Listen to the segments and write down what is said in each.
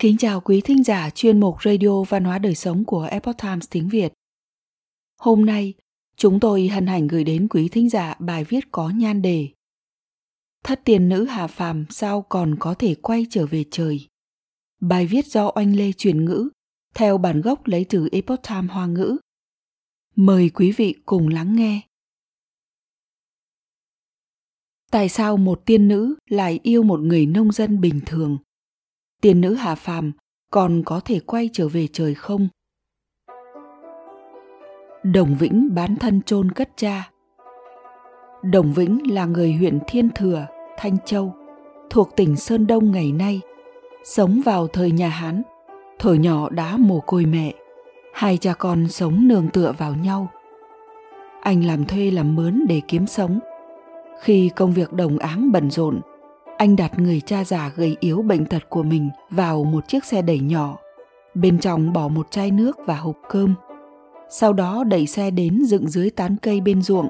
Kính chào quý thính giả chuyên mục Radio Văn hóa Đời Sống của Epoch Times tiếng Việt. Hôm nay, chúng tôi hân hạnh gửi đến quý thính giả bài viết có nhan đề Thất tiền nữ Hà Phàm sao còn có thể quay trở về trời. Bài viết do Oanh Lê truyền ngữ, theo bản gốc lấy từ Epoch Times Hoa ngữ. Mời quý vị cùng lắng nghe. Tại sao một tiên nữ lại yêu một người nông dân bình thường? Tiên nữ Hà Phàm còn có thể quay trở về trời không? Đồng Vĩnh bán thân chôn cất cha. Đồng Vĩnh là người huyện Thiên Thừa, Thanh Châu, thuộc tỉnh Sơn Đông ngày nay, sống vào thời nhà Hán, thời nhỏ đã mồ côi mẹ, hai cha con sống nương tựa vào nhau. Anh làm thuê làm mướn để kiếm sống. Khi công việc đồng áng bận rộn, anh đặt người cha già gầy yếu bệnh tật của mình vào một chiếc xe đẩy nhỏ. Bên trong bỏ một chai nước và hộp cơm. Sau đó đẩy xe đến dựng dưới tán cây bên ruộng.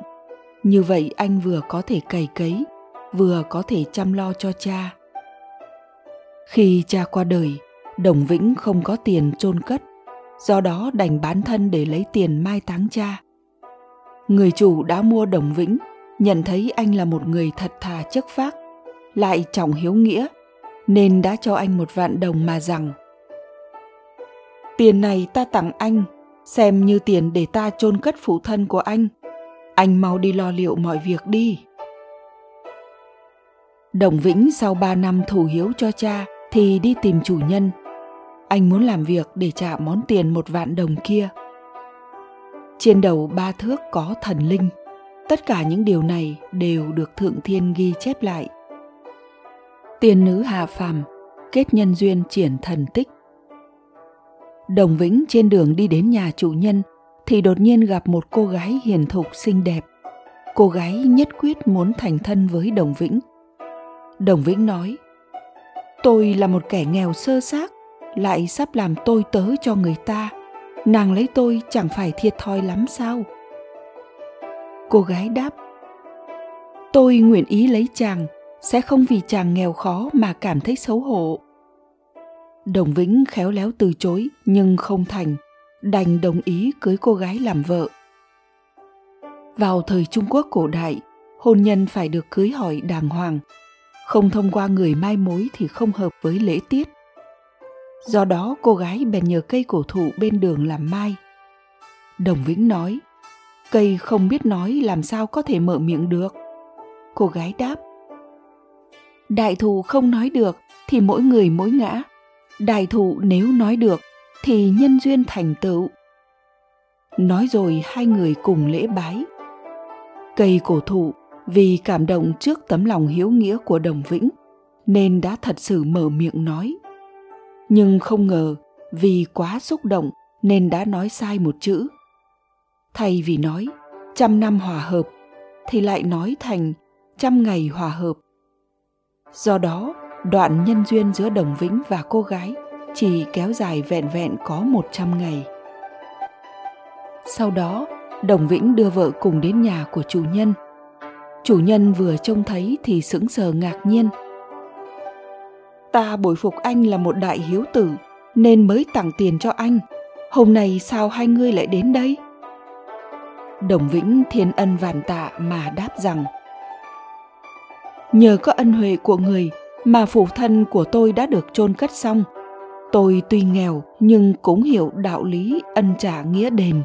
Như vậy anh vừa có thể cày cấy, vừa có thể chăm lo cho cha. Khi cha qua đời, Đồng Vĩnh không có tiền chôn cất, do đó đành bán thân để lấy tiền mai táng cha. Người chủ đã mua Đồng Vĩnh, nhận thấy anh là một người thật thà chất phác, lại trọng hiếu nghĩa, nên đã cho anh một vạn đồng mà rằng Tiền này ta tặng anh, xem như tiền để ta chôn cất phụ thân của anh. Anh mau đi lo liệu mọi việc đi. Đồng Vĩnh sau ba năm thủ hiếu cho cha thì đi tìm chủ nhân. Anh muốn làm việc để trả món tiền một vạn đồng kia. Trên đầu ba thước có thần linh. Tất cả những điều này đều được Thượng Thiên ghi chép lại. Tiên nữ hạ Phàm kết nhân duyên triển thần tích. Đồng Vĩnh trên đường đi đến nhà chủ nhân thì đột nhiên gặp một cô gái hiền thục xinh đẹp. Cô gái nhất quyết muốn thành thân với Đồng Vĩnh. Đồng Vĩnh nói, tôi là một kẻ nghèo sơ xác, lại sắp làm tôi tớ cho người ta. Nàng lấy tôi chẳng phải thiệt thòi lắm sao? Cô gái đáp, tôi nguyện ý lấy chàng sẽ không vì chàng nghèo khó mà cảm thấy xấu hổ. Đồng vĩnh khéo léo từ chối, nhưng không thành, đành đồng ý cưới cô gái làm vợ. Vào thời trung quốc cổ đại, hôn nhân phải được cưới hỏi đàng hoàng. Không thông qua người mai mối thì không hợp với lễ tiết. Do đó, cô gái bèn nhờ cây cổ thụ bên đường làm mai. Đồng vĩnh nói, cây không biết nói làm sao có thể mở miệng được. Cô gái đáp đại thụ không nói được thì mỗi người mỗi ngã. Đại thụ nếu nói được thì nhân duyên thành tựu. Nói rồi hai người cùng lễ bái. Cây cổ thụ vì cảm động trước tấm lòng hiếu nghĩa của đồng vĩnh nên đã thật sự mở miệng nói. Nhưng không ngờ vì quá xúc động nên đã nói sai một chữ. Thay vì nói trăm năm hòa hợp thì lại nói thành trăm ngày hòa hợp. Do đó, đoạn nhân duyên giữa Đồng Vĩnh và cô gái chỉ kéo dài vẹn vẹn có 100 ngày. Sau đó, Đồng Vĩnh đưa vợ cùng đến nhà của chủ nhân. Chủ nhân vừa trông thấy thì sững sờ ngạc nhiên. Ta bồi phục anh là một đại hiếu tử nên mới tặng tiền cho anh. Hôm nay sao hai ngươi lại đến đây? Đồng Vĩnh thiên ân vạn tạ mà đáp rằng – nhờ có ân huệ của người mà phụ thân của tôi đã được chôn cất xong. Tôi tuy nghèo nhưng cũng hiểu đạo lý ân trả nghĩa đền.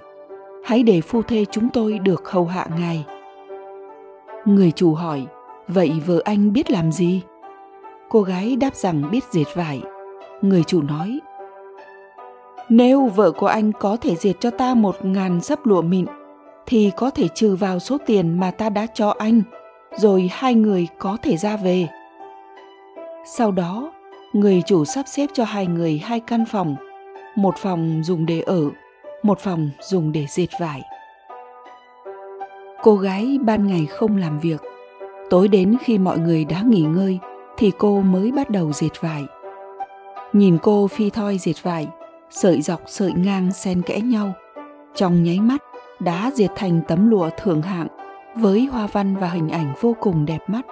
Hãy để phu thê chúng tôi được hầu hạ ngài. Người chủ hỏi, vậy vợ anh biết làm gì? Cô gái đáp rằng biết dệt vải. Người chủ nói, nếu vợ của anh có thể dệt cho ta một ngàn sấp lụa mịn, thì có thể trừ vào số tiền mà ta đã cho anh rồi hai người có thể ra về. Sau đó, người chủ sắp xếp cho hai người hai căn phòng, một phòng dùng để ở, một phòng dùng để dệt vải. Cô gái ban ngày không làm việc. Tối đến khi mọi người đã nghỉ ngơi thì cô mới bắt đầu dệt vải. Nhìn cô phi thoi dệt vải, sợi dọc sợi ngang xen kẽ nhau, trong nháy mắt đã dệt thành tấm lụa thượng hạng với hoa văn và hình ảnh vô cùng đẹp mắt.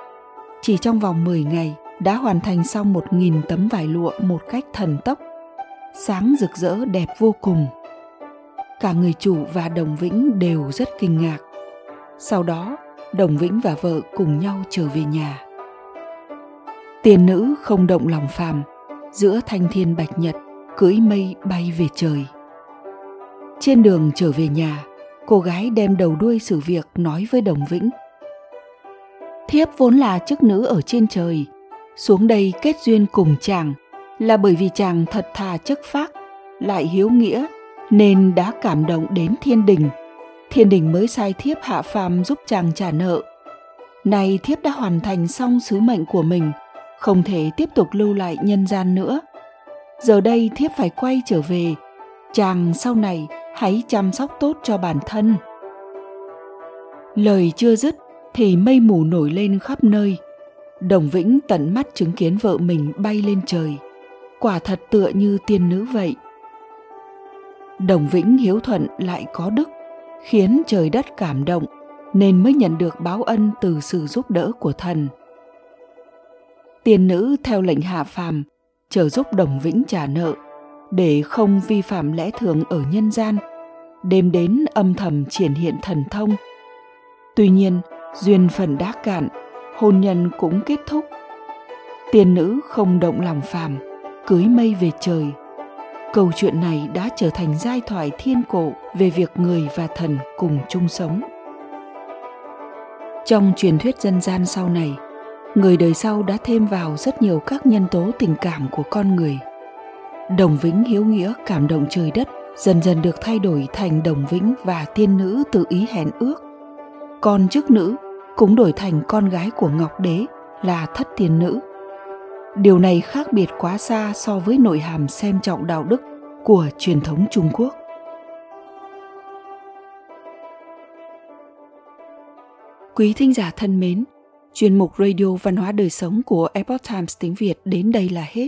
Chỉ trong vòng 10 ngày đã hoàn thành xong một nghìn tấm vải lụa một cách thần tốc, sáng rực rỡ đẹp vô cùng. Cả người chủ và Đồng Vĩnh đều rất kinh ngạc. Sau đó, Đồng Vĩnh và vợ cùng nhau trở về nhà. Tiền nữ không động lòng phàm, giữa thanh thiên bạch nhật, cưỡi mây bay về trời. Trên đường trở về nhà, cô gái đem đầu đuôi sự việc nói với Đồng Vĩnh. Thiếp vốn là chức nữ ở trên trời, xuống đây kết duyên cùng chàng là bởi vì chàng thật thà chức phác, lại hiếu nghĩa nên đã cảm động đến thiên đình. Thiên đình mới sai thiếp hạ phàm giúp chàng trả nợ. Này thiếp đã hoàn thành xong sứ mệnh của mình, không thể tiếp tục lưu lại nhân gian nữa. Giờ đây thiếp phải quay trở về, chàng sau này hãy chăm sóc tốt cho bản thân. Lời chưa dứt thì mây mù nổi lên khắp nơi. Đồng Vĩnh tận mắt chứng kiến vợ mình bay lên trời. Quả thật tựa như tiên nữ vậy. Đồng Vĩnh hiếu thuận lại có đức, khiến trời đất cảm động nên mới nhận được báo ân từ sự giúp đỡ của thần. Tiên nữ theo lệnh hạ phàm, chờ giúp Đồng Vĩnh trả nợ để không vi phạm lẽ thường ở nhân gian, đêm đến âm thầm triển hiện thần thông. Tuy nhiên, duyên phần đã cạn, hôn nhân cũng kết thúc. Tiên nữ không động lòng phàm, cưới mây về trời câu chuyện này đã trở thành giai thoại thiên cổ về việc người và thần cùng chung sống trong truyền thuyết dân gian sau này người đời sau đã thêm vào rất nhiều các nhân tố tình cảm của con người đồng vĩnh hiếu nghĩa, cảm động trời đất, dần dần được thay đổi thành đồng vĩnh và tiên nữ tự ý hẹn ước. Con chức nữ cũng đổi thành con gái của ngọc đế là thất tiên nữ. Điều này khác biệt quá xa so với nội hàm xem trọng đạo đức của truyền thống trung quốc. Quý thính giả thân mến, chuyên mục radio văn hóa đời sống của epoch times tiếng việt đến đây là hết